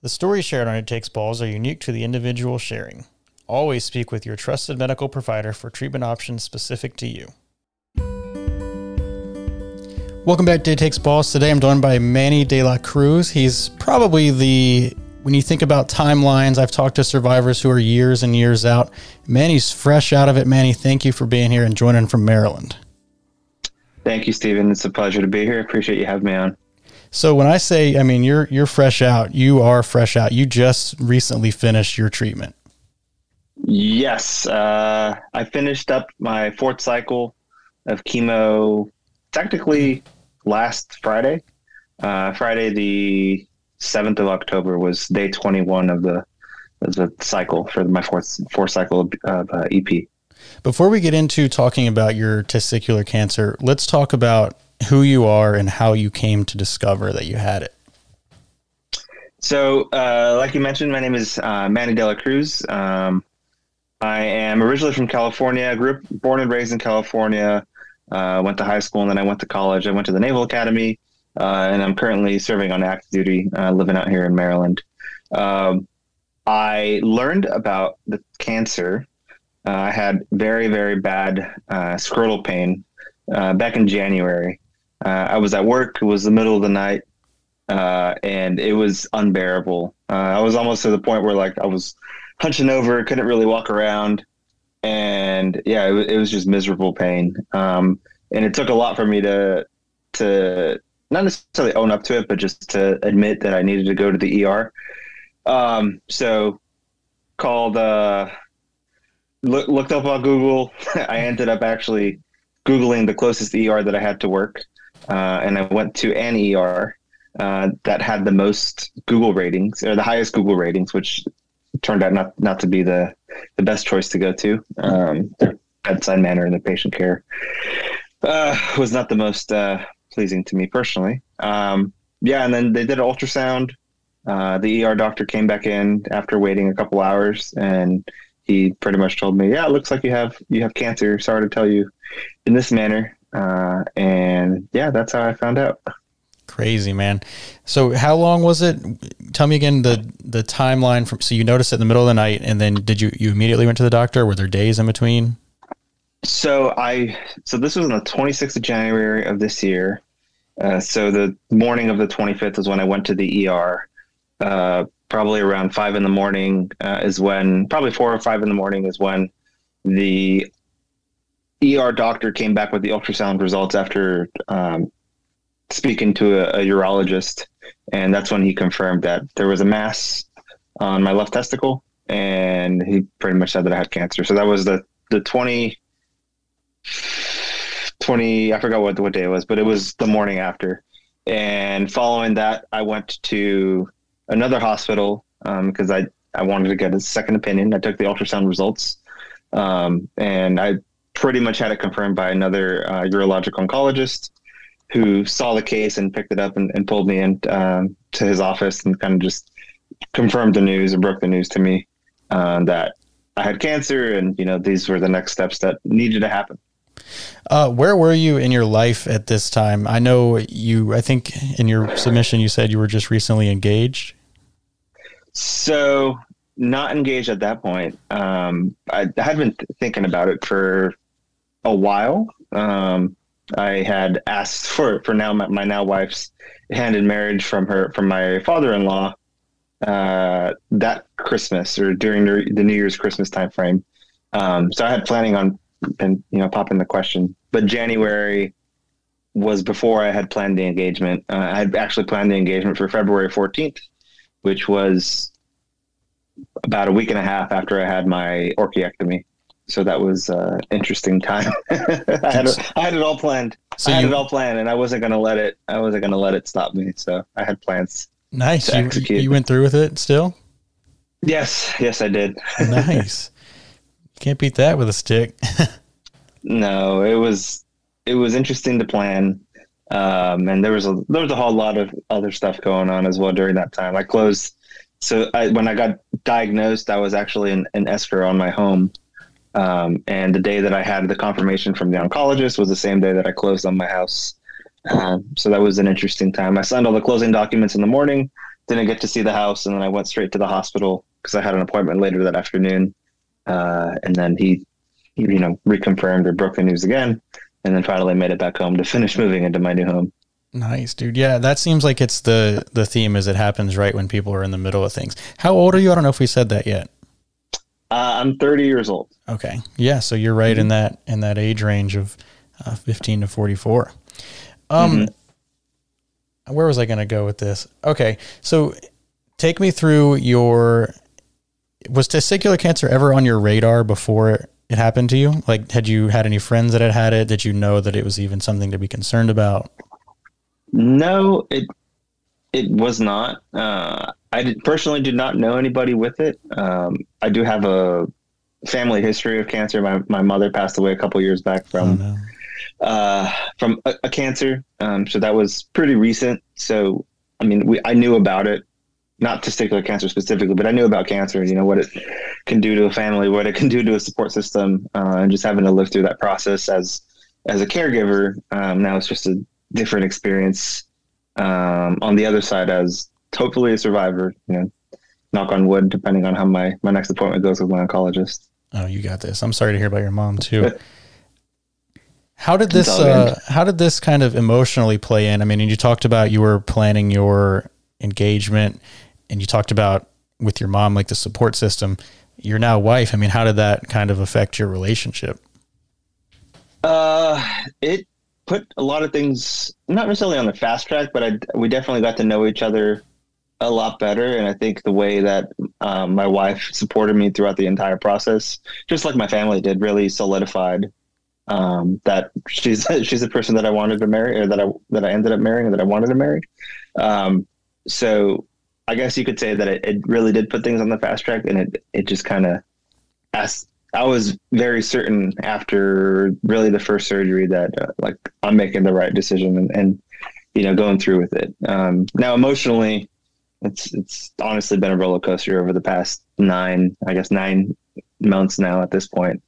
The stories shared on It Takes Balls are unique to the individual sharing. Always speak with your trusted medical provider for treatment options specific to you. Welcome back to It Takes Balls. Today I'm joined by Manny De La Cruz. He's probably the, when you think about timelines, I've talked to survivors who are years and years out. Manny's fresh out of it. Manny, thank you for being here and joining from Maryland. Thank you, Stephen. It's a pleasure to be here. Appreciate you having me on. So when I say, I mean, you're you're fresh out. You are fresh out. You just recently finished your treatment. Yes, uh, I finished up my fourth cycle of chemo. Technically, last Friday, uh, Friday the seventh of October was day twenty one of the of the cycle for my fourth fourth cycle of, uh, EP. Before we get into talking about your testicular cancer, let's talk about who you are and how you came to discover that you had it. So, uh, like you mentioned, my name is uh, Manny Dela Cruz. Um, I am originally from California. Grew up, born and raised in California. Uh, went to high school and then I went to college. I went to the Naval Academy, uh, and I'm currently serving on active duty, uh, living out here in Maryland. Um, I learned about the cancer. Uh, I had very, very bad scrotal pain back in January. Uh, I was at work. It was the middle of the night, uh, and it was unbearable. Uh, I was almost to the point where like I was hunching over, couldn't really walk around, and yeah, it, it was just miserable pain. Um, and it took a lot for me to to not necessarily own up to it, but just to admit that I needed to go to the ER. Um, so called uh, look, looked up on Google. I ended up actually googling the closest ER that I had to work uh, and I went to an ER uh, that had the most Google ratings or the highest Google ratings, which turned out not not to be the the best choice to go to. Um, their bedside manner and the patient care uh, was not the most uh, pleasing to me personally. Um, yeah, and then they did an ultrasound. Uh, the ER doctor came back in after waiting a couple hours, and he pretty much told me, "Yeah, it looks like you have you have cancer. Sorry to tell you in this manner." Uh, and yeah, that's how I found out. Crazy man. So how long was it? Tell me again the the timeline from. So you noticed it in the middle of the night, and then did you you immediately went to the doctor? Were there days in between? So I so this was on the 26th of January of this year. Uh, so the morning of the 25th is when I went to the ER. Uh, probably around five in the morning uh, is when probably four or five in the morning is when the ER doctor came back with the ultrasound results after um, speaking to a, a, urologist, and that's when he confirmed that there was a mass on my left testicle, and he pretty much said that I had cancer. So that was the the 20, 20 I forgot what what day it was, but it was the morning after. And following that, I went to another hospital because um, I I wanted to get a second opinion. I took the ultrasound results, um, and I pretty much had it confirmed by another uh, urologic oncologist who saw the case and picked it up and, and pulled me in um, to his office and kind of just confirmed the news and broke the news to me uh, that I had cancer and you know these were the next steps that needed to happen. Uh, where were you in your life at this time? I know you. I think in your submission you said you were just recently engaged. So not engaged at that point. Um, I, I, had been thinking about it for a while. Um, I had asked for for now my, my, now wife's hand in marriage from her from my father in law uh, that Christmas or during the New Year's Christmas time frame. Um, so I had planning on and you know popping the question, but January was before I had planned the engagement. Uh, I had actually planned the engagement for February 14th, which was about a week and a half after I had my orchiectomy so that was uh, interesting time. I had it, I had it all planned. So I had you, it all planned, and I wasn't gonna let it. I wasn't gonna let it stop me. So I had plans. Nice. You, you, went through with it still. Yes, yes, I did. nice. Can't beat that with a stick. no, it was it was interesting to plan, um, and there was a there was a whole lot of other stuff going on as well during that time. I closed. So I, when I got diagnosed, I was actually an, in escrow on my home um, and the day that I had the confirmation from the oncologist was the same day that I closed on my house. Um, so that was an interesting time. I signed all the closing documents in the morning, didn't get to see the house, and then I went straight to the hospital because I had an appointment later that afternoon. Uh, and then he, you know, reconfirmed or broke the news again, and then finally made it back home to finish moving into my new home. Nice, dude. Yeah, that seems like it's the the theme is it happens right when people are in the middle of things. How old are you? I don't know if we said that yet. Uh, I'm 30 years old. Okay. Yeah, so you're right mm-hmm. in that in that age range of uh, 15 to 44. Um mm-hmm. where was I going to go with this? Okay. So take me through your was testicular cancer ever on your radar before it happened to you? Like had you had any friends that had had it? Did you know that it was even something to be concerned about? No, it it was not. Uh, I did, personally did not know anybody with it. Um, I do have a family history of cancer. My my mother passed away a couple years back from oh, no. uh, from a, a cancer, um, so that was pretty recent. So I mean, we I knew about it, not testicular cancer specifically, but I knew about cancer. And you know what it can do to a family, what it can do to a support system, uh, and just having to live through that process as as a caregiver. Um, now it's just a different experience um, on the other side as hopefully a survivor. You know, knock on wood, depending on how my my next appointment goes with my oncologist. Oh, you got this. I'm sorry to hear about your mom too. How did this uh, how did this kind of emotionally play in? I mean, you talked about you were planning your engagement and you talked about with your mom like the support system. You're now wife. I mean, how did that kind of affect your relationship? Uh, it put a lot of things not necessarily on the fast track, but I, we definitely got to know each other a lot better. And I think the way that um, my wife supported me throughout the entire process, just like my family did, really solidified um, that she's she's the person that I wanted to marry, or that I that I ended up marrying, or that I wanted to marry. Um, so I guess you could say that it, it really did put things on the fast track, and it it just kind of asked I was very certain after really the first surgery that uh, like I'm making the right decision and, and you know going through with it. Um, now emotionally, it's it's honestly been a roller coaster over the past nine, I guess nine months now at this point.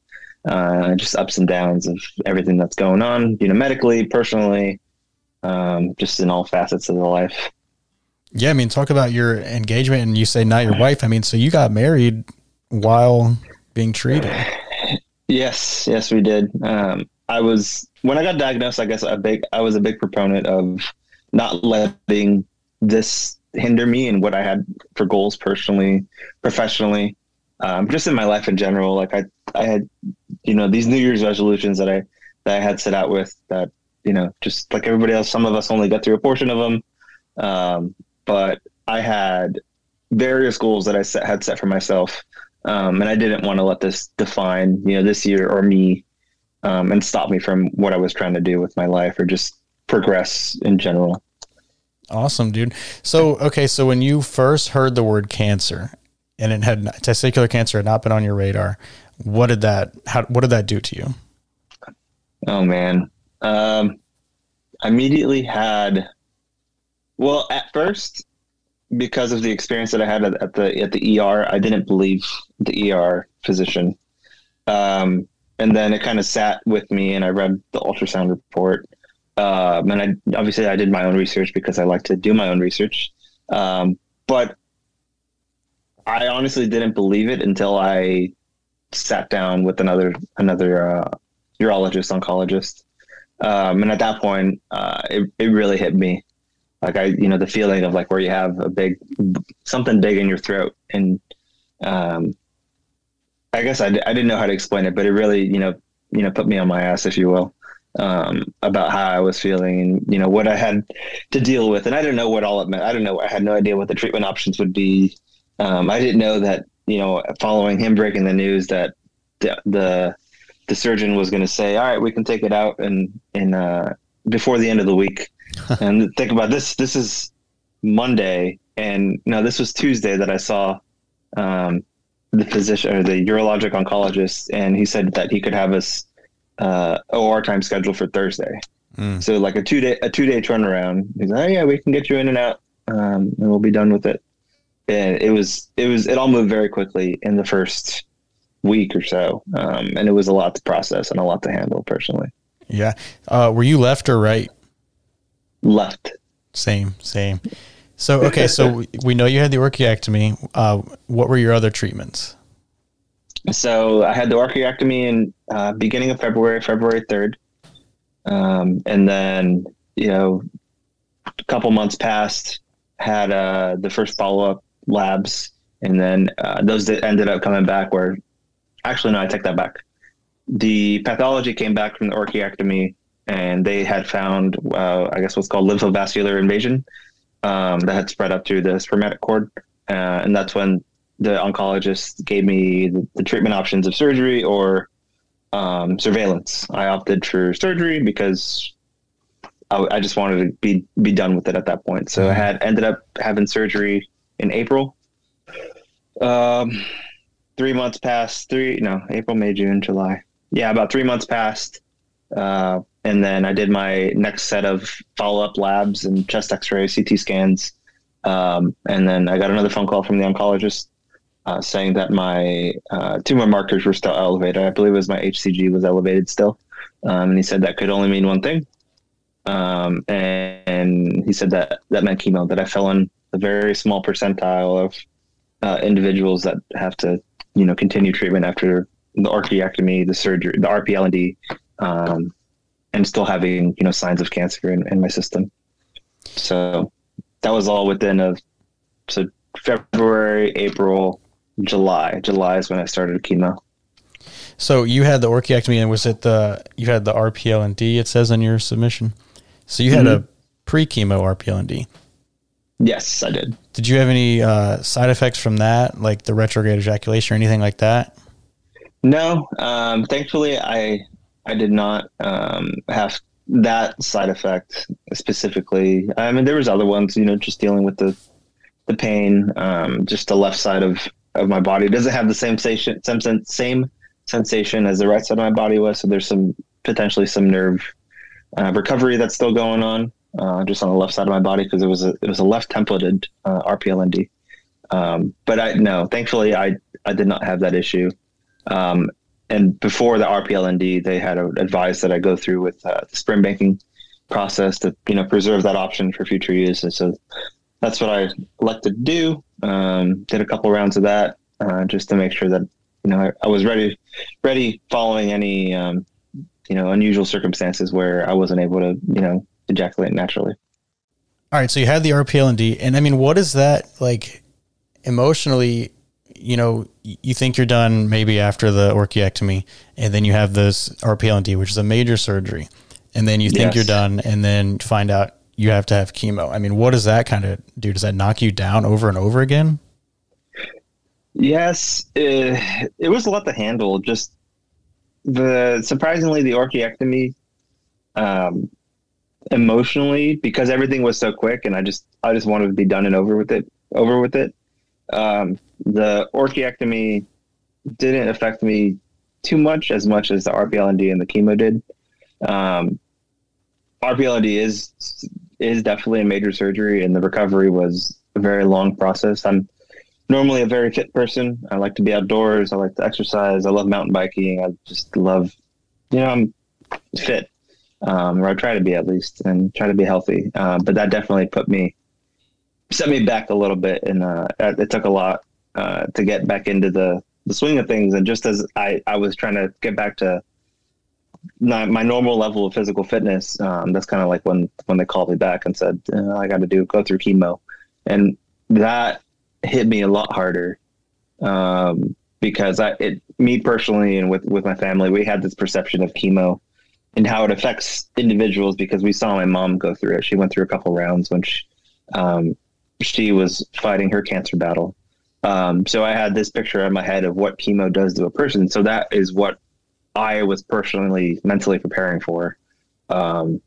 Uh, just ups and downs of everything that's going on, you know, medically, personally, um, just in all facets of the life. Yeah, I mean, talk about your engagement, and you say not your wife. I mean, so you got married while being treated. Yes, yes, we did. Um, I was when I got diagnosed. I guess a big I was a big proponent of not letting this hinder me and what I had for goals personally, professionally, um, just in my life in general. Like I, I had, you know, these New Year's resolutions that I that I had set out with that, you know, just like everybody else. Some of us only got through a portion of them, um, but I had various goals that I set, had set for myself um, and I didn't want to let this define, you know, this year or me, um, and stop me from what I was trying to do with my life or just progress in general. Awesome, dude. So, okay, so when you first heard the word cancer and it had testicular cancer had not been on your radar, what did that how what did that do to you? Oh man. Um I immediately had well, at first because of the experience that I had at, the at the ER, I didn't believe the ER physician. Um, and then it kind of sat with me, and I read the ultrasound report. Um, and I obviously I did my own research because I like to do my own research. Um, but I honestly didn't believe it until I sat down with another another uh, urologist oncologist. Um, and at that point, uh, it, it really hit me like I, you know, the feeling of like where you have a big, something big in your throat. And, um, I guess I, I didn't know how to explain it, but it really, you know, you know, put me on my ass, if you will, um, about how I was feeling and, you know, what I had to deal with. And I didn't know what all it meant. I don't know. I had no idea what the treatment options would be. Um, I didn't know that, you know, following him breaking the news that the, the, the surgeon was going to say, all right, we can take it out and, and, uh, before the end of the week, and think about this. This is Monday, and no, this was Tuesday that I saw um, the physician or the urologic oncologist, and he said that he could have us uh, OR time scheduled for Thursday. Mm. So like a two day a two day turnaround. He's like, oh yeah, we can get you in and out, um, and we'll be done with it. And it was it was it all moved very quickly in the first week or so, um, and it was a lot to process and a lot to handle personally. Yeah, uh, were you left or right? left. Same, same. So okay, so we know you had the orchiectomy. Uh, what were your other treatments? So I had the orchiectomy in uh, beginning of February, February third, um, and then you know, a couple months passed. Had uh, the first follow up labs, and then uh, those that ended up coming back were actually no, I take that back. The pathology came back from the orchiectomy, and they had found, uh, I guess, what's called lymphovascular invasion um, that had spread up through the spermatic cord, uh, and that's when the oncologist gave me the, the treatment options of surgery or um, surveillance. I opted for surgery because I, I, just wanted to be be done with it at that point. So I had ended up having surgery in April. Um, three months passed. Three no, April, May, June, July. Yeah, about three months passed. Uh, and then I did my next set of follow up labs and chest X ray, CT scans. Um, and then I got another phone call from the oncologist uh, saying that my uh, tumor markers were still elevated. I believe it was my HCG was elevated still. Um, and he said that could only mean one thing. Um, and, and, he said that that meant chemo, that I fell in a very small percentile of uh, individuals that have to, you know, continue treatment after the orchiectomy, the surgery, the RPLND, um, and still having, you know, signs of cancer in, in my system. So that was all within a, so February, April, July. July is when I started chemo. So you had the orchiectomy, and was it the you had the RPLND? It says on your submission. So you had mm-hmm. a pre chemo RPLND. Yes, I did. Did you have any uh, side effects from that, like the retrograde ejaculation or anything like that? No, um, thankfully I I did not um, have that side effect specifically. I mean, there was other ones, you know, just dealing with the the pain, um, just the left side of of my body it doesn't have the same sensation, same, same sensation as the right side of my body was. So there's some potentially some nerve uh, recovery that's still going on, uh, just on the left side of my body because it was a it was a left templated uh, RPLND. Um, but I no, thankfully I I did not have that issue. Um, and before the RPLND, they had advised that I go through with uh, the sperm banking process to you know preserve that option for future use. And so that's what I elected to do. Um, did a couple rounds of that uh, just to make sure that you know I, I was ready, ready following any um, you know unusual circumstances where I wasn't able to you know ejaculate naturally. All right, so you had the RPLND, and I mean, what is that like emotionally? You know, you think you're done maybe after the orchiectomy, and then you have this RPLND, which is a major surgery, and then you think yes. you're done, and then find out you have to have chemo. I mean, what does that kind of do? Does that knock you down over and over again? Yes, it, uh, it was a lot to handle. Just the surprisingly the orchiectomy, um, emotionally because everything was so quick, and I just I just wanted to be done and over with it. Over with it. Um, the orchiectomy didn't affect me too much as much as the RPLND the chemo did. Um, RPLND is is definitely a major surgery, and the recovery was a very long process. I'm normally a very fit person. I like to be outdoors. I like to exercise. I love mountain biking. I just love, you know, I'm fit, um, or I try to be at least, and try to be healthy. Uh, but that definitely put me, set me back a little bit, and uh, it took a lot uh, to get back into the the swing of things. And just as I I was trying to get back to my, my normal level of physical fitness, um, that's kind of like when when they called me back and said uh, I got to do go through chemo, and that hit me a lot harder um, because I it me personally and with with my family we had this perception of chemo and how it affects individuals because we saw my mom go through it. She went through a couple rounds when she um, she was fighting her cancer battle. Um, so I had this picture in my head of what chemo does to a person. So that is what I was personally mentally preparing for. Um,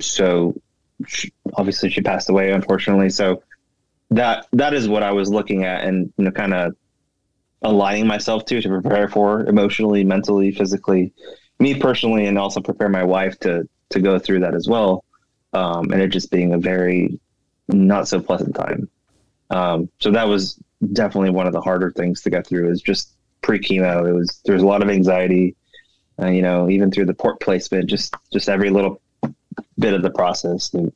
so she, obviously she passed away, unfortunately. So that that is what I was looking at, and you know, kind of aligning myself to to prepare for emotionally, mentally, physically, me personally, and also prepare my wife to to go through that as well. Um, and it just being a very not so pleasant time. Um, so that was definitely one of the harder things to get through. Is just pre chemo. It was there was a lot of anxiety uh, you know, even through the port placement, just just every little bit of the process. And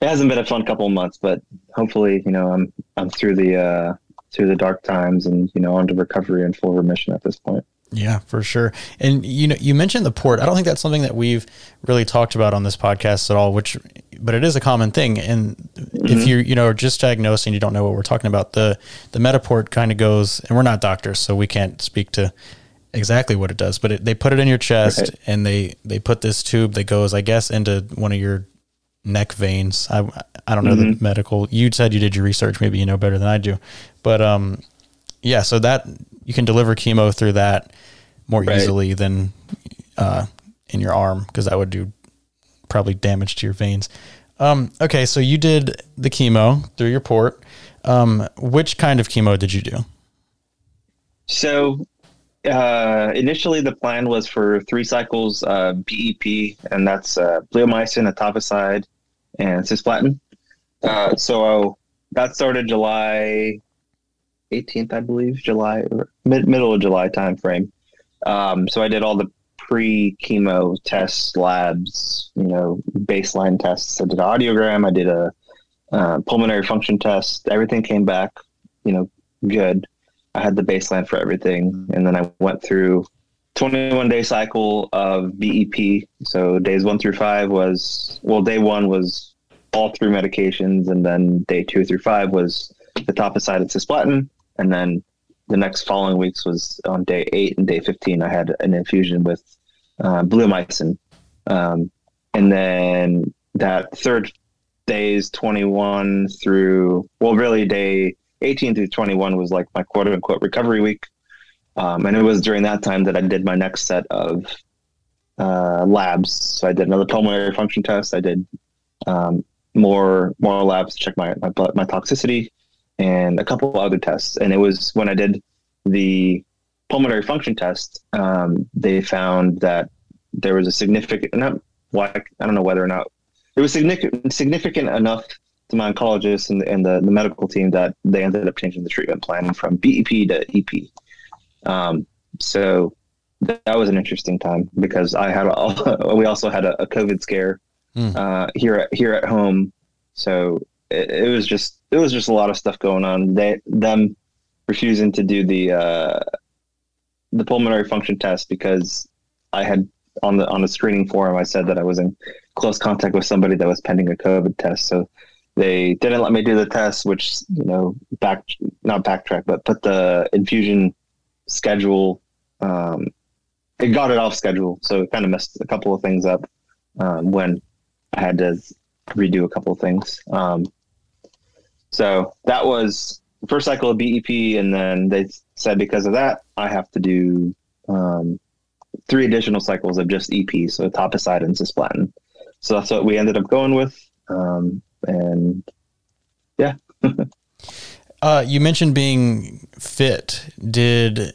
it hasn't been a fun couple of months, but hopefully, you know, I'm I'm through the uh, through the dark times and you know onto recovery and full remission at this point. Yeah, for sure. And you know, you mentioned the port. I don't think that's something that we've really talked about on this podcast at all. Which, but it is a common thing. And mm-hmm. if you you know are just diagnosing, you don't know what we're talking about. The the Mediport kind of goes, and we're not doctors, so we can't speak to exactly what it does. But it, they put it in your chest, right. and they they put this tube that goes, I guess, into one of your neck veins. I I don't know mm-hmm. the medical. You said you did your research. Maybe you know better than I do. But um, yeah. So that you can deliver chemo through that more right. easily than uh, in your arm because that would do probably damage to your veins. Um, okay, so you did the chemo through your port. Um, which kind of chemo did you do? So uh, initially, the plan was for three cycles uh, BEP, and that's uh, bleomycin, etoposide, and cisplatin. Uh, so that started July 18th, I believe, July mid, middle of July timeframe. Um, so I did all the pre chemo tests, labs, you know, baseline tests. I did an audiogram. I did a uh, pulmonary function test. Everything came back, you know, good. I had the baseline for everything, and then I went through 21 day cycle of BEP. So days one through five was well, day one was all three medications, and then day two through five was the etoposide and cisplatin, and then the next following weeks was on day eight and day 15 i had an infusion with uh, bleomycin um, and then that third days 21 through well really day 18 through 21 was like my quote unquote recovery week. Um, and it was during that time that i did my next set of uh, labs. So i did another pulmonary function test. I did um, more more labs to check my my, my toxicity and a couple other tests. And it was when I did the pulmonary function test, um, they found that there was a significant, not I don't know whether or not it was significant, significant enough to my oncologist and, and the, the medical team that they ended up changing the treatment plan from BEP to EP. Um, so that, that, was an interesting time because I had a, we also had a, a COVID scare mm. uh, here at here at home. So it, it was just it was just a lot of stuff going on. They them refusing to do the uh, the pulmonary function test because I had on the on the screening form I said that I was in close contact with somebody that was pending a COVID test. So they didn't let me do the test, which you know back not backtrack, but put the infusion schedule. Um, it got it off schedule, so it kind of messed a couple of things up um, when I had to redo a couple of things. Um, so that was first cycle of BEP, and then they said because of that, I have to do um, three additional cycles of just EP, so etoposide and cisplatin. So that's what we ended up going with, um, and yeah. uh, you mentioned being fit. Did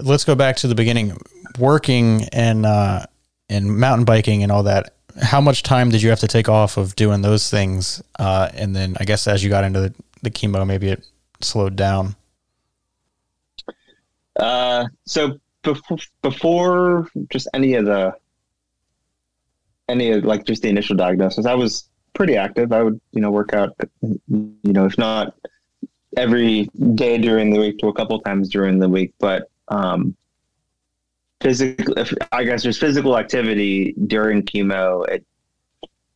let's go back to the beginning. Working and uh, and mountain biking and all that how much time did you have to take off of doing those things? Uh, and then I guess as you got into the, the chemo, maybe it slowed down. Uh, so before, before just any of the, any of like just the initial diagnosis, I was pretty active. I would, you know, work out, you know, if not every day during the week to a couple times during the week, but, um, physical i guess there's physical activity during chemo. It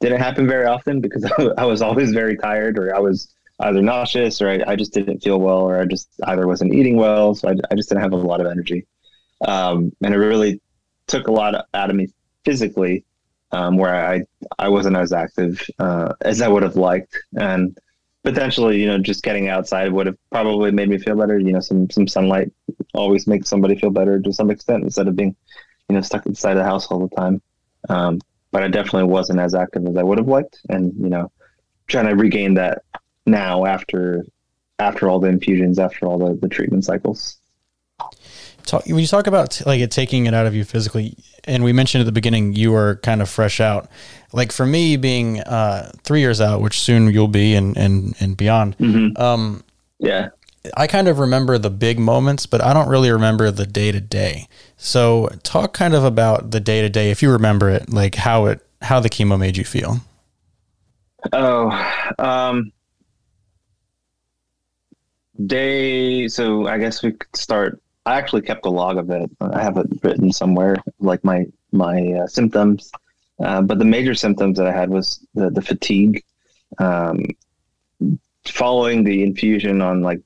didn't happen very often because i was always very tired or i was either nauseous or I, I, just didn't feel well or i just either wasn't eating well. So i, I just didn't have a lot of energy. Um, and it really took a lot out of me physically um, where i i wasn't as active uh, as i would have liked and potentially, you know, just getting outside would have probably made me feel better. You know, some some sunlight always makes somebody feel better to some extent instead of being, you know, stuck inside the house all the time. Um, but I definitely wasn't as active as I would have liked, and you know, trying to regain that now after after all the infusions, after all the, the treatment cycles. Talk, when you talk about like it taking it out of you physically, and we mentioned at the beginning you were kind of fresh out. Like for me, being uh, three years out, which soon you'll be, and and and beyond. Mm-hmm. Um, yeah, I kind of remember the big moments, but I don't really remember the day to day. So talk kind of about the day to day, if you remember it, like how it how the chemo made you feel. Oh, um, day. So I guess we could start. I actually kept a log of it. I have it written somewhere, like my my uh, symptoms. Uh, but the major symptoms that I had was the the fatigue. Um, following the infusion on like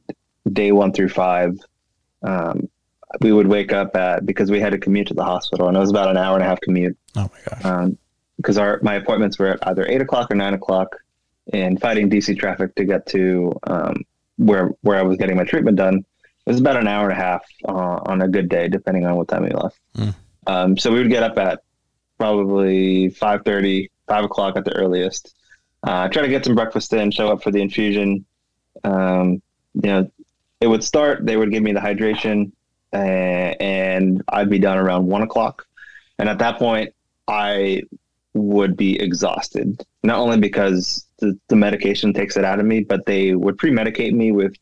day one through five, um, we would wake up at because we had to commute to the hospital, and it was about an hour and a half commute. Oh my gosh! Because um, our my appointments were at either eight o'clock or nine o'clock, and fighting DC traffic to get to um, where where I was getting my treatment done. It was about an hour and a half uh, on a good day, depending on what time we left. Mm. Um, so we would get up at probably 5.30, 5 o'clock at the earliest. Uh, try to get some breakfast in, show up for the infusion. Um, you know, it would start. They would give me the hydration, uh, and I'd be done around one o'clock. And at that point, I would be exhausted. Not only because the, the medication takes it out of me, but they would pre-medicate me with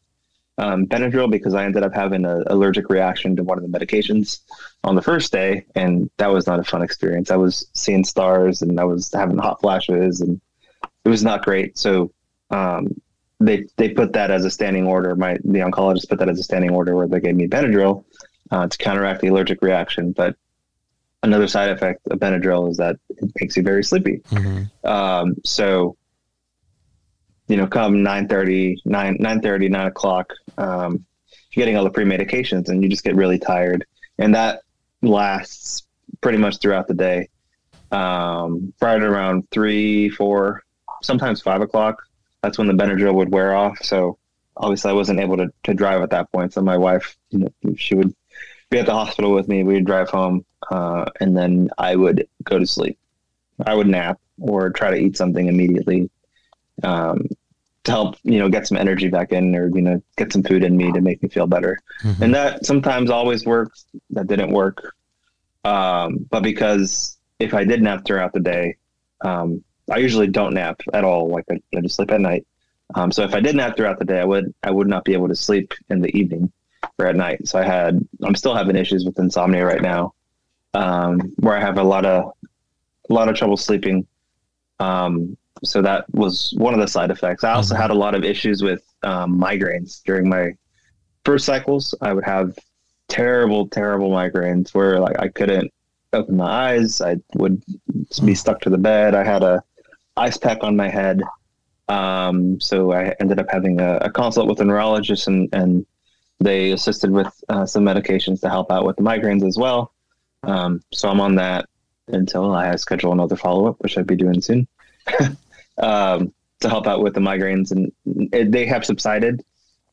um, Benadryl because I ended up having an allergic reaction to one of the medications on the first day, and that was not a fun experience. I was seeing stars and I was having hot flashes, and it was not great. So um, they they put that as a standing order. My the oncologist put that as a standing order where they gave me Benadryl uh, to counteract the allergic reaction. But another side effect of Benadryl is that it makes you very sleepy. Mm-hmm. Um, so you know, come 9 9, 9 9 o'clock, um, you're getting all the pre-medications and you just get really tired. And that lasts pretty much throughout the day. Um, right around three, four, sometimes five o'clock. That's when the Benadryl would wear off. So obviously I wasn't able to, to drive at that point. So my wife, you know, she would be at the hospital with me. We'd drive home, uh, and then I would go to sleep. I would nap or try to eat something immediately um, to help you know get some energy back in or you know get some food in me to make me feel better. Mm-hmm. and that sometimes always works. That didn't work. Um, but because if i did nap throughout the day um, i usually don't nap at all. Like i, I just sleep at night. Um, so if i did nap throughout the day i would i would not be able to sleep in the evening or at night. So i had i'm still having issues with insomnia right now um, where i have a lot of a lot of trouble sleeping. Um, so that was one of the side effects. I also mm-hmm. had a lot of issues with um, migraines during my first cycles. I would have terrible, terrible migraines where like I couldn't open my eyes. I would be mm. stuck to the bed. I had a ice pack on my head. Um, so I ended up having a, a, consult with a neurologist and, and they assisted with uh, some medications to help out with the migraines as well. Um, so I'm on that until I schedule another follow up, which I'd be doing soon. um, to help out with the migraines, and it, they have subsided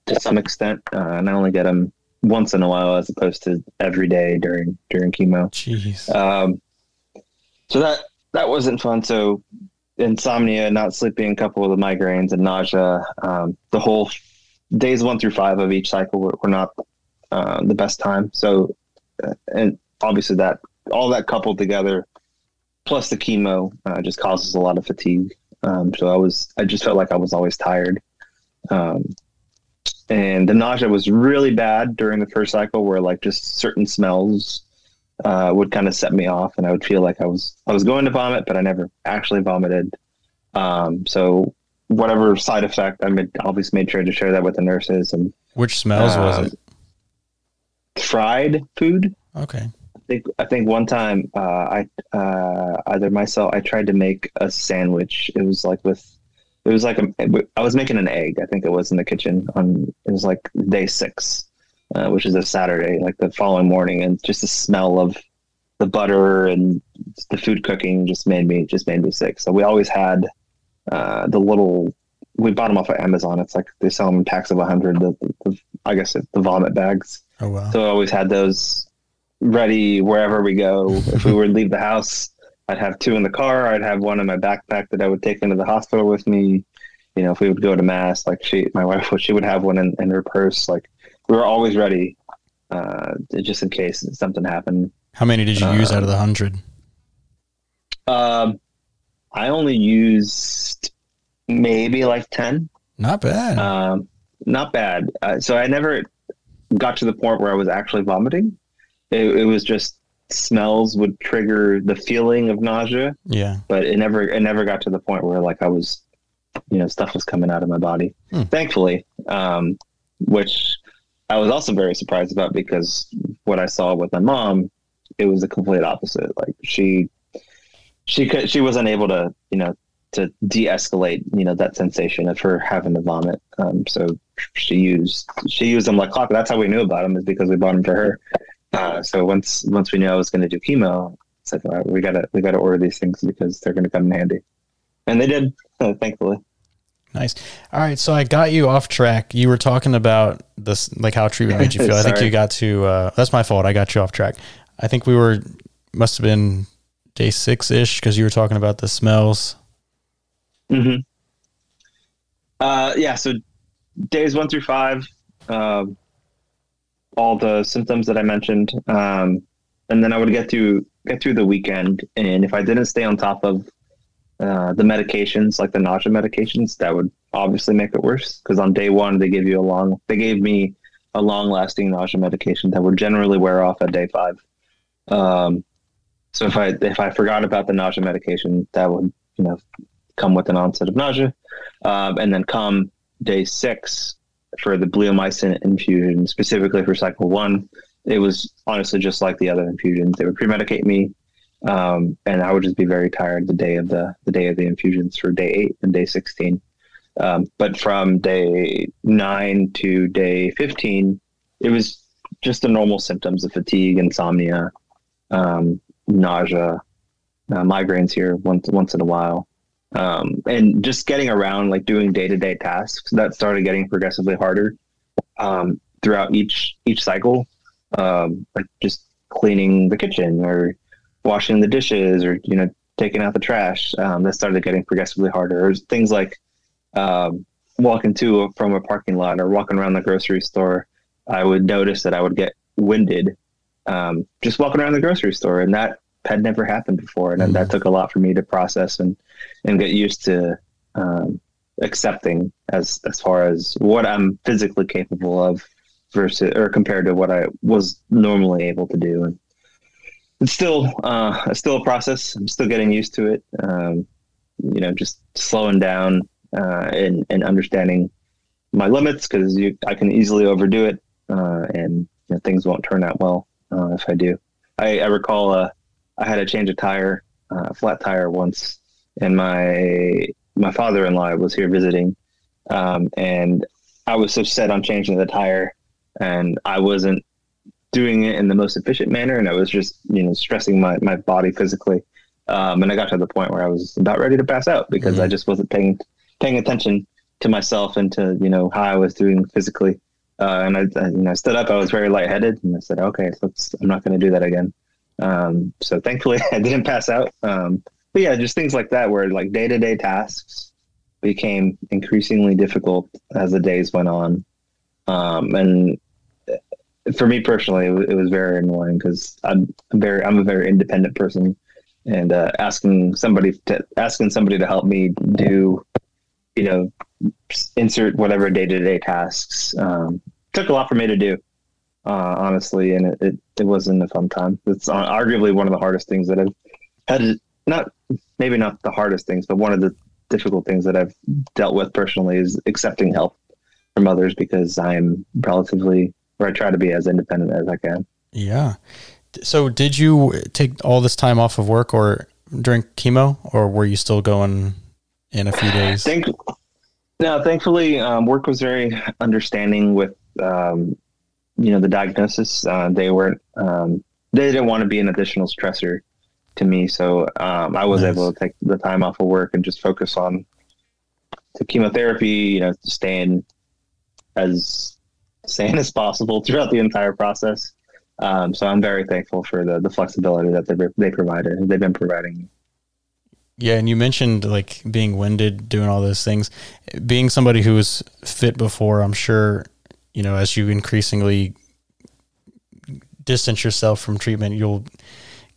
to some extent. Uh, and I only get them once in a while, as opposed to every day during during chemo. Jeez. Um, so that that wasn't fun. So insomnia, not sleeping, couple of the migraines and nausea. Um, the whole days one through five of each cycle were, were not uh, the best time. So, uh, and obviously that all that coupled together, plus the chemo, uh, just causes a lot of fatigue. Um, so I was, I just felt like I was always tired. Um, and the nausea was really bad during the first cycle where like just certain smells uh, would kind of set me off and I would feel like I was, I was going to vomit, but I never actually vomited. Um, so whatever side effect, I made, obviously made sure to share that with the nurses and which smells uh, was it? Fried food. Okay think I think one time uh, I uh, either myself I tried to make a sandwich. It was like with it was like a, I was making an egg. I think it was in the kitchen on it was like day six, uh, which is a Saturday, like the following morning, and just the smell of the butter and the food cooking just made me just made me sick. So we always had uh, the little we bought them off of Amazon. It's like they sell them in packs of a hundred. The, the, I guess the vomit bags. Oh wow! So I always had those ready wherever we go. if we were to leave the house, I'd have two in the car. I'd have one in my backpack that I would take into the hospital with me. You know, if we would go to mass, like she, my wife, she would have one in, in her purse. Like we were always ready, uh, just in case something happened. How many did you uh, use out of the hundred? Um, I only used maybe like ten. Not bad. Um, not bad. Uh, so I never got to the point where I was actually vomiting it, it was just smells would trigger the feeling of nausea. Yeah. But it never it never got to the point where like I was you know stuff was coming out of my body. Hmm. Thankfully, um, which I was also very surprised about because what I saw with my mom, it was the complete opposite. Like she she could she was unable to you know to de-escalate you know that sensation of her having to vomit. Um, so she used she used them like clock. That's how we knew about them is because we bought them for her. Uh, so once once we knew I was going to do chemo, it's like right, we gotta we gotta order these things because they're going to come in handy, and they did, uh, thankfully. Nice. All right, so I got you off track. You were talking about this, like how treatment made you feel. I think you got to. Uh, that's my fault. I got you off track. I think we were must have been day six ish because you were talking about the smells. Hmm. Uh, yeah. So days one through five, uh, all the symptoms that I mentioned, um, and then I would get through get through the weekend, and if I didn't stay on top of uh, the medications, like the nausea medications, that would obviously make it worse. Because on day one, they give you a long, they gave me a long lasting nausea medication that would generally wear off at day five. Um, so if I if I forgot about the nausea medication, that would you know come with an onset of nausea, um, and then come day six for the bleomycin infusion, specifically for cycle one, it was honestly just like the other infusions. They would pre-medicate me, um, and I would just be very tired the day of the the day of the infusions for day eight and day sixteen. Um, but from day nine to day fifteen, it was just the normal symptoms of fatigue, insomnia, um, nausea, uh, migraines here once once in a while, um, and just getting around like doing day to day tasks that started getting progressively harder um, throughout each each cycle, um, like just cleaning the kitchen or washing the dishes or you know taking out the trash. Um, that started getting progressively harder. Or things like um, walking to from a parking lot or walking around the grocery store. I would notice that I would get winded um, just walking around the grocery store, and that had never happened before, and mm-hmm. that took a lot for me to process and and get used to um, accepting as as far as what I'm physically capable of versus or compared to what I was normally able to do, and it's still uh, it's still a process. I'm still getting used to it. Um, you know, just slowing down uh, and and understanding my limits because I can easily overdo it, uh, and you know, things won't turn out well uh, if I do. I, I recall uh, I had to change a tire, uh, a flat tire once, and my my father in law was here visiting, um, and I was so set on changing the tire, and I wasn't doing it in the most efficient manner, and I was just you know stressing my my body physically, um, and I got to the point where I was about ready to pass out because mm-hmm. I just wasn't paying paying attention to myself and to you know how I was doing physically. Uh, and I, I, you know, stood up. I was very lightheaded, and I said, "Okay, let's. I'm not going to do that again." Um, so thankfully, I didn't pass out. Um, but yeah, just things like that, where like day to day tasks became increasingly difficult as the days went on. Um, and for me personally, it, it was very annoying because I'm, very, I'm a very independent person, and uh, asking somebody to asking somebody to help me do, you know, insert whatever day to day tasks um, took a lot for me to do, uh, honestly, and it, it, it, wasn't a fun time. It's arguably one of the hardest things that I've had. Not maybe not the hardest things, but one of the difficult things that I've dealt with personally is accepting help from others because I'm relatively, or I try to be as independent as I can. Yeah. So, did you take all this time off of work or during chemo, or were you still going in a few days? Thank, no, thankfully, um, work was very understanding with um, you know the diagnosis. Uh, they weren't um, they didn't want to be an additional stressor to me, so um, I was nice. able to take the time off of work and just focus on the chemotherapy. You know, staying as sane as possible throughout the entire process. Um, so I'm very thankful for the the flexibility that they they provided. They've been providing. Yeah, and you mentioned like being winded, doing all those things. Being somebody who was fit before, I'm sure you know, as you increasingly distance yourself from treatment, you'll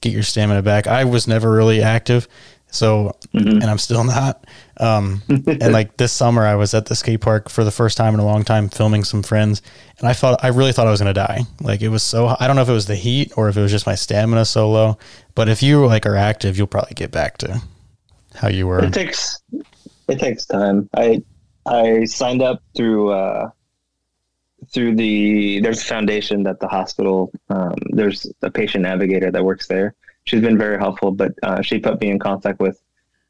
get your stamina back. I was never really active, so mm-hmm. and I'm still not. Um, and like this summer, I was at the skate park for the first time in a long time, filming some friends, and I thought I really thought I was gonna die. Like it was so I don't know if it was the heat or if it was just my stamina so low. But if you like are active, you'll probably get back to how you were. It takes it takes time. I I signed up through uh, through the there's a foundation that the hospital um, there's a patient navigator that works there. She's been very helpful, but uh, she put me in contact with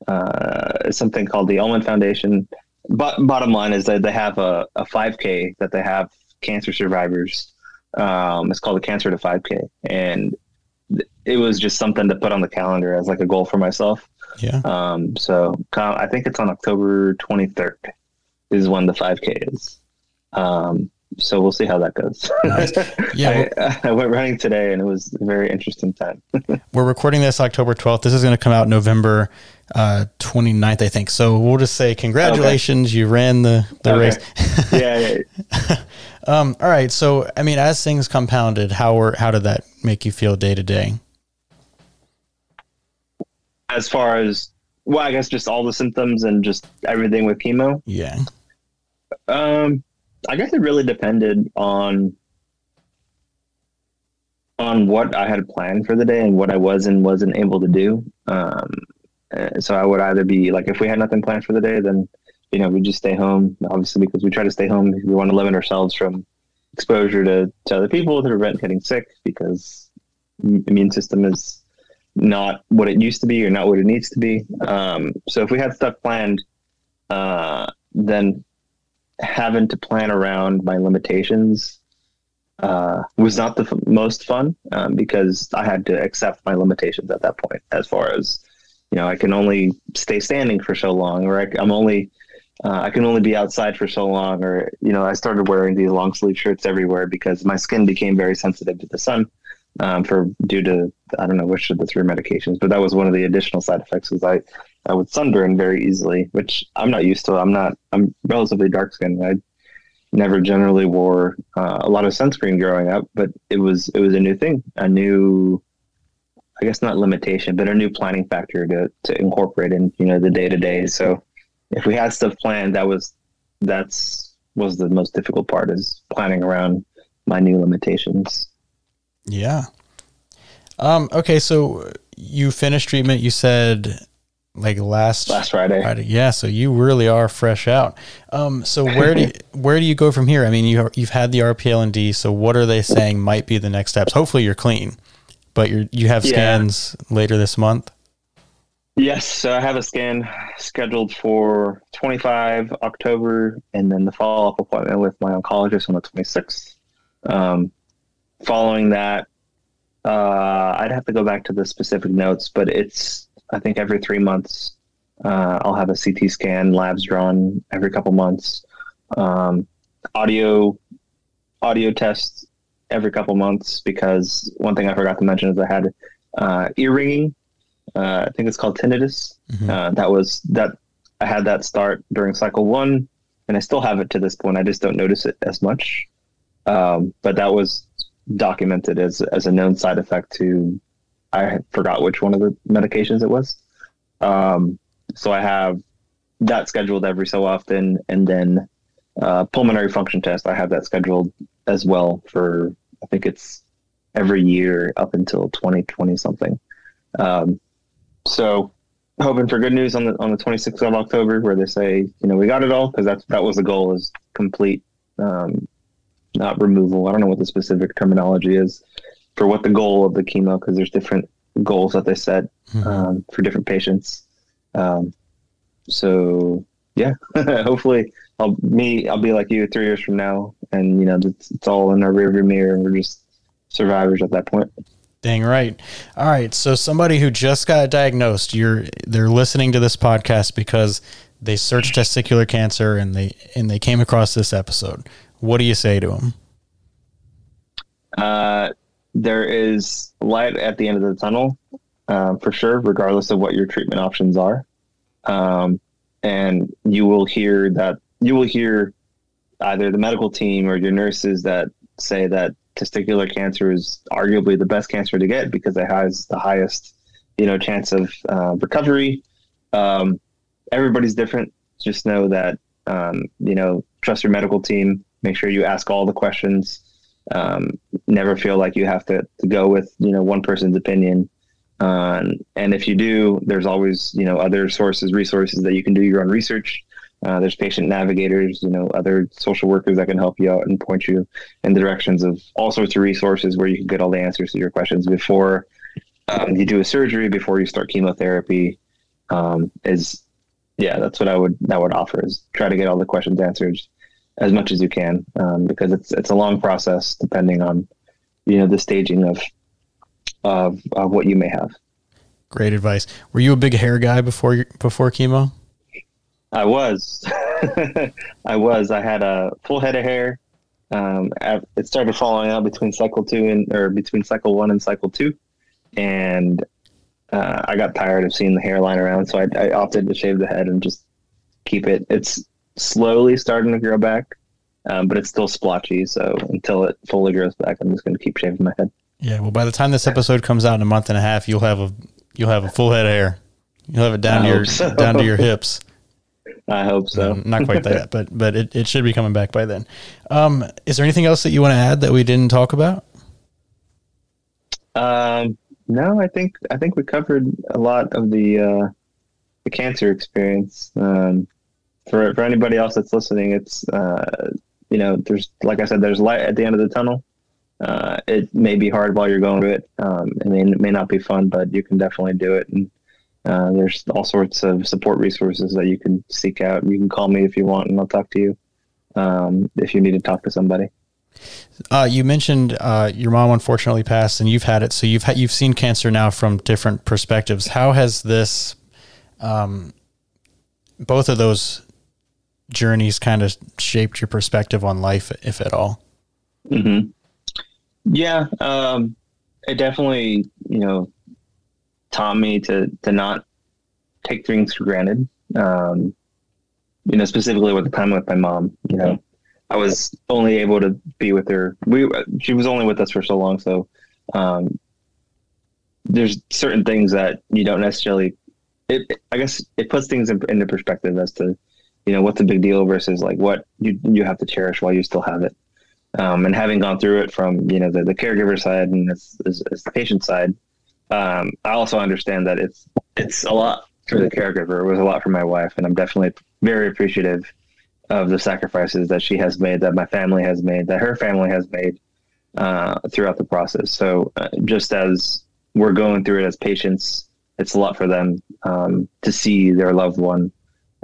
uh, something called the Ulman Foundation. But bottom line is that they have a, a 5K that they have cancer survivors. Um, it's called the Cancer to 5K, and it was just something to put on the calendar as like a goal for myself. Yeah. Um, so I think it's on October 23rd is when the 5K is. Um, so we'll see how that goes. Nice. Yeah, I, I, went running today, and it was a very interesting time. we're recording this October 12th. This is going to come out November uh, 29th, I think. So we'll just say congratulations, okay. you ran the the okay. race. yeah. yeah. um, all right. So I mean, as things compounded, how were how did that make you feel day to day? As far as well, I guess just all the symptoms and just everything with chemo. Yeah. Um I guess it really depended on on what I had planned for the day and what I was and wasn't able to do. Um, uh, so I would either be like, if we had nothing planned for the day, then you know we just stay home. Obviously, because we try to stay home, we want to limit ourselves from exposure to, to other people to prevent getting sick because immune system is not what it used to be or not what it needs to be. Um, so if we had stuff planned, uh, then having to plan around my limitations uh, was not the f- most fun um, because I had to accept my limitations at that point. As far as you know, I can only stay standing for so long, or I, am only uh, I can only be outside for so long, or you know, I started wearing these long sleeve shirts everywhere because my skin became very sensitive to the sun um, for due to I don't know which of the three medications, but that was one of the additional side effects. Was I I would sunburn very easily, which I'm not used to. I'm not. I'm relatively dark skinned. I never generally wore uh, a lot of sunscreen growing up, but it was it was a new thing, a new, I guess not limitation, but a new planning factor to to incorporate in you know the day to day. So if we had stuff planned, that was that's was the most difficult part is planning around my new limitations. Yeah. Um, okay, so you finished treatment. You said like last last Friday. Friday. Yeah, so you really are fresh out. Um, so where do you, where do you go from here? I mean, you you've had the RPLND. So what are they saying might be the next steps? Hopefully, you're clean, but you you have scans yeah. later this month. Yes, so I have a scan scheduled for 25 October, and then the follow up appointment with my oncologist on the 26th. Um, following that, uh, I'd have to go back to the specific notes, but it's I think every three months. Uh, I'll have a CT scan, labs drawn every couple months, um, audio audio tests every couple months because one thing I forgot to mention is I had uh, ear ringing. Uh, I think it's called tinnitus. Mm-hmm. Uh, that was that I had that start during cycle one, and I still have it to this point. I just don't notice it as much. Um, but that was documented as as a known side effect to I forgot which one of the medications it was. Um, so I have that scheduled every so often, and then uh, pulmonary function test. I have that scheduled as well for I think it's every year up until 2020 something. Um, so hoping for good news on the on the 26th of October, where they say you know we got it all because that's that was the goal is complete, um, not removal. I don't know what the specific terminology is for what the goal of the chemo because there's different goals that they set mm-hmm. um, for different patients. Um, so yeah, hopefully I'll me I'll be like you three years from now, and you know it's, it's all in our rearview mirror, and we're just survivors at that point. Dang right. All right. So somebody who just got diagnosed, you're they're listening to this podcast because they searched testicular cancer and they and they came across this episode. What do you say to them? Uh, there is light at the end of the tunnel uh, for sure, regardless of what your treatment options are. Um, and you will hear that you will hear either the medical team or your nurses that say that testicular cancer is arguably the best cancer to get because it has the highest, you know, chance of uh, recovery. Um, everybody's different. Just know that um, you know, trust your medical team. Make sure you ask all the questions um, never feel like you have to, to go with you know one person's opinion Uh, and if you do, there's always you know other sources, resources that you can do your own research. Uh, there's patient navigators, you know, other social workers that can help you out and point you in the directions of all sorts of resources where you can get all the answers to your questions before um, you do a surgery, before you start chemotherapy. Um, is yeah, that's what I would that would offer is try to get all the questions answered as much as you can um, because it's it's a long process depending on you know the staging of of, of what you may have. Great advice. Were you a big hair guy before before chemo? I was. I was. I had a full head of hair. Um, it started falling out between cycle two and or between cycle one and cycle two, and uh, I got tired of seeing the hairline around, so I, I opted to shave the head and just keep it. It's slowly starting to grow back, um, but it's still splotchy. So until it fully grows back, I'm just going to keep shaving my head. Yeah. Well, by the time this episode comes out in a month and a half, you'll have a you'll have a full head of hair. You'll have it down I to your so. down to your hips. I hope so. No, not quite that, but but it, it should be coming back by then. Um, is there anything else that you want to add that we didn't talk about? Um, no, I think I think we covered a lot of the uh, the cancer experience. Um, for for anybody else that's listening, it's uh, you know, there's like I said, there's light at the end of the tunnel. Uh, it may be hard while you're going through it. Um, I mean, it may not be fun, but you can definitely do it. And uh, there's all sorts of support resources that you can seek out. You can call me if you want, and I'll talk to you um, if you need to talk to somebody. Uh, you mentioned uh, your mom unfortunately passed, and you've had it, so you've you've seen cancer now from different perspectives. How has this, um, both of those journeys, kind of shaped your perspective on life, if at all? Mm-hmm. Yeah, um, it definitely you know taught me to to not take things for granted. Um, you know, specifically with the time with my mom. You know, I was only able to be with her. We she was only with us for so long, so um, there's certain things that you don't necessarily. It, I guess it puts things in, into perspective as to you know what's a big deal versus like what you you have to cherish while you still have it. Um, and having gone through it from you know the, the caregiver side and as, as, the patient side, um, I also understand that it's it's a lot for the caregiver. It was a lot for my wife, and I'm definitely very appreciative of the sacrifices that she has made, that my family has made, that her family has made uh, throughout the process. So uh, just as we're going through it as patients, it's a lot for them um, to see their loved one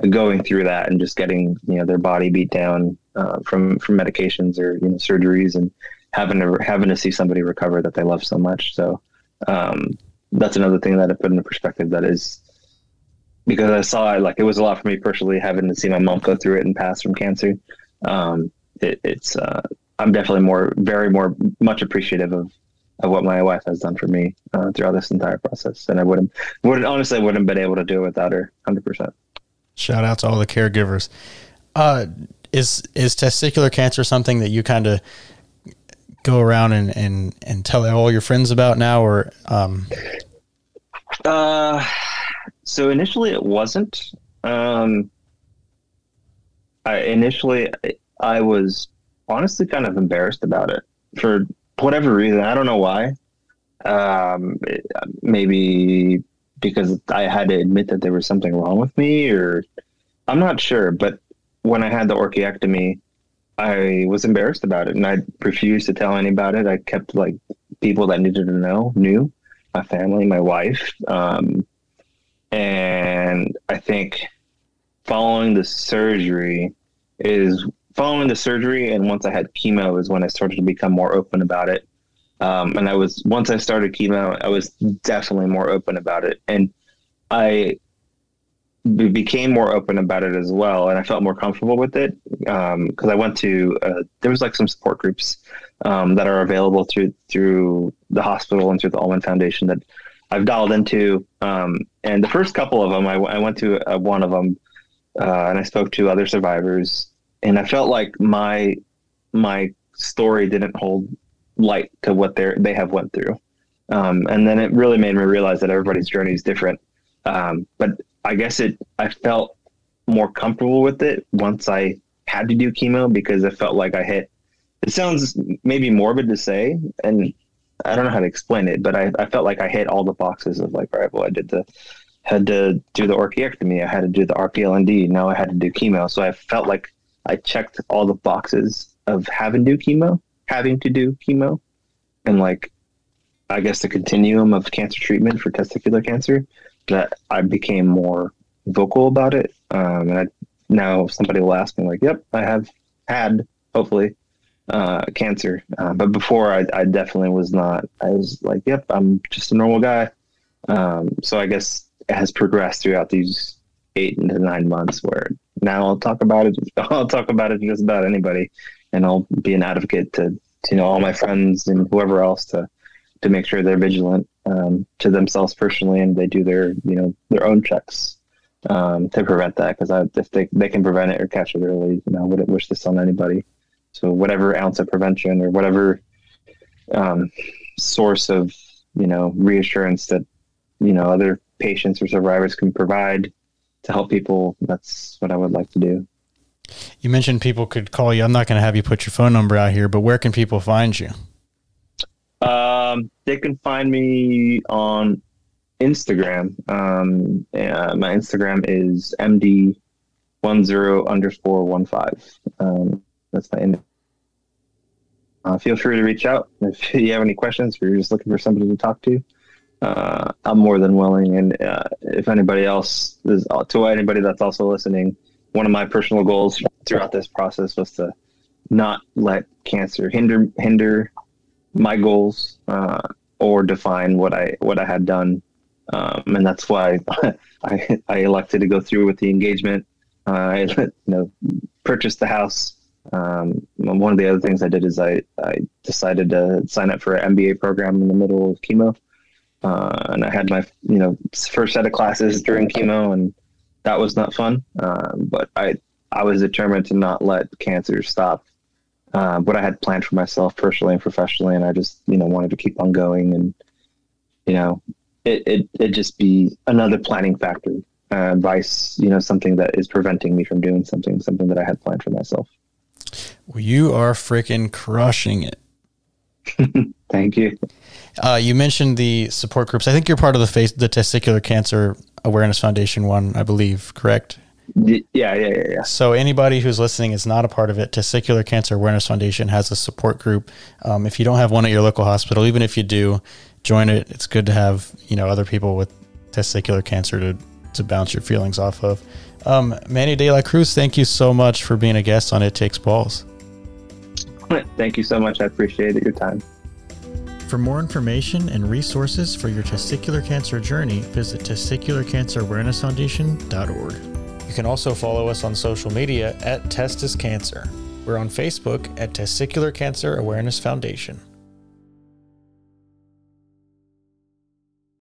going through that and just getting you know their body beat down uh, from from medications or you know surgeries and having to having to see somebody recover that they love so much. So um, that's another thing that I put into perspective. That is because I saw it like it was a lot for me personally having to see my mom go through it and pass from cancer. Um, it, it's uh, I'm definitely more, very more, much appreciative of of what my wife has done for me uh, throughout this entire process, and I wouldn't, would honestly wouldn't have been able to do it without her, hundred percent. Shout out to all the caregivers. Uh, is is testicular cancer something that you kind of go around and, and, and tell all your friends about now or um? Uh so initially it wasn't. Um I initially I was honestly kind of embarrassed about it for whatever reason. I don't know why. Um maybe because I had to admit that there was something wrong with me or I'm not sure but when I had the orchiectomy I was embarrassed about it and I refused to tell anybody about it. I kept like people that needed to know knew my family, my wife. Um, and I think following the surgery is following the surgery. And once I had chemo is when I started to become more open about it. Um, and I was, once I started chemo, I was definitely more open about it. And I became more open about it as well, and I felt more comfortable with it because um, I went to uh, there was like some support groups um, that are available through through the hospital and through the Ulman Foundation that I've dialed into. Um, and the first couple of them, I, I went to uh, one of them uh, and I spoke to other survivors, and I felt like my my story didn't hold light to what they they have went through. Um, and then it really made me realize that everybody's journey is different. Um, but I guess it I felt more comfortable with it once I had to do chemo because it felt like I hit. It sounds maybe morbid to say, and I don't know how to explain it, but I, I felt like I hit all the boxes of like, all right, well, I did the had to do the orchiectomy, I had to do the RPLND, now I had to do chemo. So I felt like I checked all the boxes of having to do chemo, having to do chemo, and like I guess the continuum of cancer treatment for testicular cancer. That I became more vocal about it, um, and I, now somebody will ask me like, "Yep, I have had hopefully uh, cancer," uh, but before I, I definitely was not. I was like, "Yep, I'm just a normal guy." Um, so I guess it has progressed throughout these eight to nine months where now I'll talk about it. I'll talk about it just about anybody, and I'll be an advocate to, to you know all my friends and whoever else to to make sure they're vigilant um, to themselves personally and they do their you know their own checks um, to prevent that because if they they can prevent it or catch it early, you know, I wouldn't wish this on anybody. So whatever ounce of prevention or whatever um, source of you know reassurance that you know other patients or survivors can provide to help people, that's what I would like to do. You mentioned people could call you. I'm not going to have you put your phone number out here, but where can people find you? Um, they can find me on Instagram. Um, uh, my Instagram is md10 underscore one five. Um, that's my. Uh, feel free to reach out if you have any questions or you're just looking for somebody to talk to uh, I'm more than willing. And uh, if anybody else is to anybody that's also listening, one of my personal goals throughout this process was to not let cancer hinder hinder my goals uh, or define what I what I had done. Um, and that's why I, I elected to go through with the engagement. Uh, I you know purchased the house. Um, one of the other things I did is I, I decided to sign up for an MBA program in the middle of chemo uh, and I had my you know first set of classes during chemo, and that was not fun. Uh, but I I was determined to not let cancer stop uh, what I had planned for myself personally and professionally, and I just you know wanted to keep on going, and you know it it it just be another planning factor, uh, vice you know something that is preventing me from doing something something that I had planned for myself. Well, you are freaking crushing it. Thank you. Uh, you mentioned the support groups. I think you're part of the face the Testicular Cancer Awareness Foundation one, I believe, correct? Yeah, yeah, yeah, yeah. So anybody who's listening is not a part of it. Testicular Cancer Awareness Foundation has a support group. Um, if you don't have one at your local hospital, even if you do, join it. It's good to have you know other people with testicular cancer to to bounce your feelings off of. Um, Manny De La Cruz, thank you so much for being a guest on It Takes Balls. Thank you so much. I appreciate it, your time. For more information and resources for your testicular cancer journey, visit testicularcancerawarenessfoundation.org. You can also follow us on social media at Testis Cancer. We're on Facebook at Testicular Cancer Awareness Foundation.